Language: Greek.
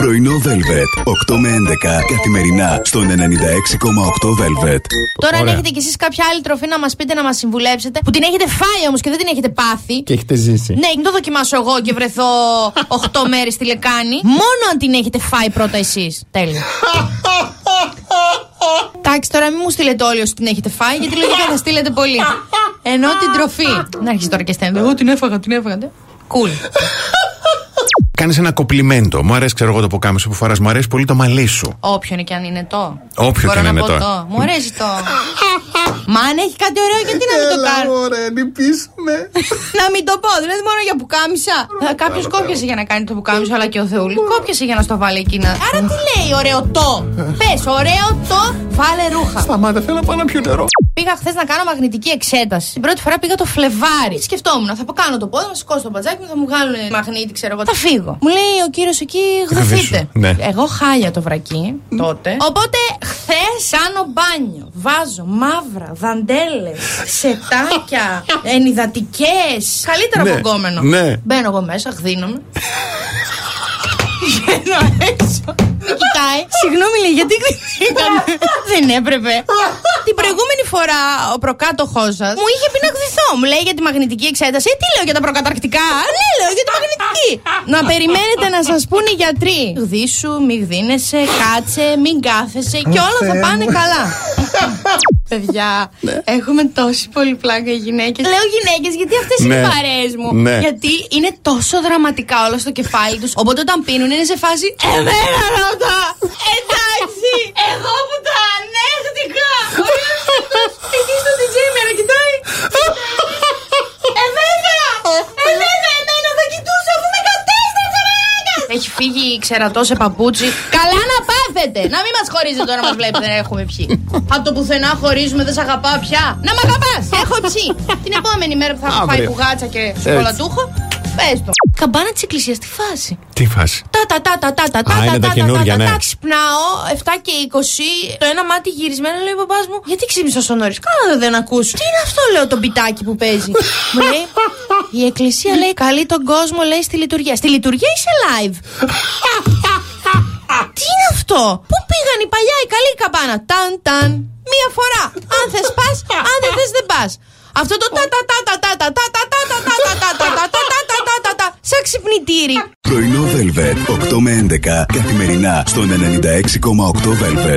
Πρωινό Velvet. 8 με 11 καθημερινά στον 96,8 Velvet. Τώρα, αν Ωραία. έχετε κι εσείς κάποια άλλη τροφή να μας πείτε να μας συμβουλέψετε, που την έχετε φάει όμως και δεν την έχετε πάθει. Και έχετε ζήσει. Ναι, μην το δοκιμάσω εγώ και βρεθώ 8 μέρες στη λεκάνη. Μόνο αν την έχετε φάει πρώτα εσείς. Τέλειο. Εντάξει, τώρα μην μου στείλετε όλοι όσοι την έχετε φάει, γιατί λογικά θα στείλετε πολύ. Ενώ την τροφή. Να αρχίσει τώρα και στέλνετε. Εγώ την έφαγα, την έφαγα. Κουλ. Κάνεις ένα κοπλιμέντο. Μου αρέσει, ξέρω εγώ, το ποκάμισο που φοράς. Μου αρέσει πολύ το μαλλί σου. Όποιο είναι και αν είναι το. Όποιο Μπορώ και αν να είναι πω το. Μου αρέσει το. Μα αν έχει κάτι ωραίο, γιατί να μην το κάνω. ωραία, λυπήσαμε. να μην το πω, δηλαδή μόνο για πουκάμισα. Κάποιος κόπιασε για να κάνει το πουκάμισο, αλλά και ο Θεούλης. Κόπιασε για να στο βάλει εκείνα. Άρα τι λέει, ωραίο το; Πες, ωραίο το, βάλε ρούχα. Σταμάτα, θέλω να πάω να πιω νερό. Πήγα χθες να κάνω μαγνητική εξέταση. Την πρώτη φορά πήγα το Φλεβάρι. Σκεφτόμουν, θα κάνω το πόδι, θα σηκώσω το μπατζάκι μου, θα μου βγάλουν μαγνήτη, ξέρω εγώ. Θα φύγω. Μου λέει ο κύριος εκεί, γδοθείτε. Γδύσου, ναι. Εγώ χάλια το βρακί τότε. Οπότε χθε κάνω μπάνιο. Βάζω μαύρα, δαντέλες, σετάκια, ενυδατικές. Καλύτερα Ναι, από γκόμενο. ναι. Μπαίνω εγώ μέσα, γδίνομαι. Βγαίνω έξω. Με κοιτάει; Συγγνώμη, λέει, γιατί γδυθήκαμε. Δεν έπρεπε. Την προηγούμενη φορά ο προκάτοχός σας μου είχε πει να γδυθώ. Μου λέει για τη μαγνητική εξέταση. Ε, τι λέω για τα προκαταρκτικά; Ναι, λέω για τη μαγνητική. να περιμένετε να σας πούνε οι γιατροί. Γδίσου, μη γδίνεσαι, κάτσε, μην κάθεσαι και όλα θα πάνε καλά. Παιδιά, έχουμε τόση πολύ πλάκα οι γυναίκες. Λέω γυναίκες γιατί αυτές είναι οι Ναι. παρέες μου. Ναι. Γιατί είναι τόσο δραματικά όλα στο κεφάλι τους. Οπότε όταν πίνουν είναι σε φάση. Εμένα ρώτα! Εντάξει! Εγώ που τα ανέχτηκα! Ο Ιωσήφος εκεί στο DJ με να κοιτάει. Ε, βέβαια! Ε, βέβαια! Εμένα θα κοιτούσα αφού με κατέστρεψε μαλάκας! Έχει φύγει ξερατός σε παπούτσι. Καλά να πάθετε! Να μην μας χωρίζετε τώρα μας βλέπετε να έχουμε πιει. Από το πουθενά χωρίζουμε, δεν σε αγαπάω πια. Να μ' αγαπάς! Έχω πιει. Την επόμενη μέρα που θα έχω φάει Αύριο. πουγάτσα και σοκολατούχο, πες το. Καμπάνα της εκκλησίας στη φάση; Τι φάση; Τα τα τα τα τα τα τα Α, είναι τα καινούρια, ναι. Ξυπνάω 7 και 20, το ένα μάτι γυρισμένο λέει ο παπάς μου, Γιατί ξύπνησες τόσο νωρίς; Καλά δεν ακούσω. Τι είναι αυτό, λέω το πιτάκι που παίζει. μου λέει, Η εκκλησία λέει καλεί τον κόσμο, λέει στη λειτουργία. Στη λειτουργία είσαι live. Τι είναι αυτό, Πού πήγαν οι παλιά, οι καλοί καμπάνα. Ταν ταν. Μία φορά. Αν θε πα, αν δεν θε δεν πα. Αυτό το τα τα τα τα τα τα τα τα τα τα τα τα τα τα τα τα τα τα τα σαν ξυπνητήρι. Πρωινό Velvet. 8 με 11 καθημερινά στον 96,8 Velvet.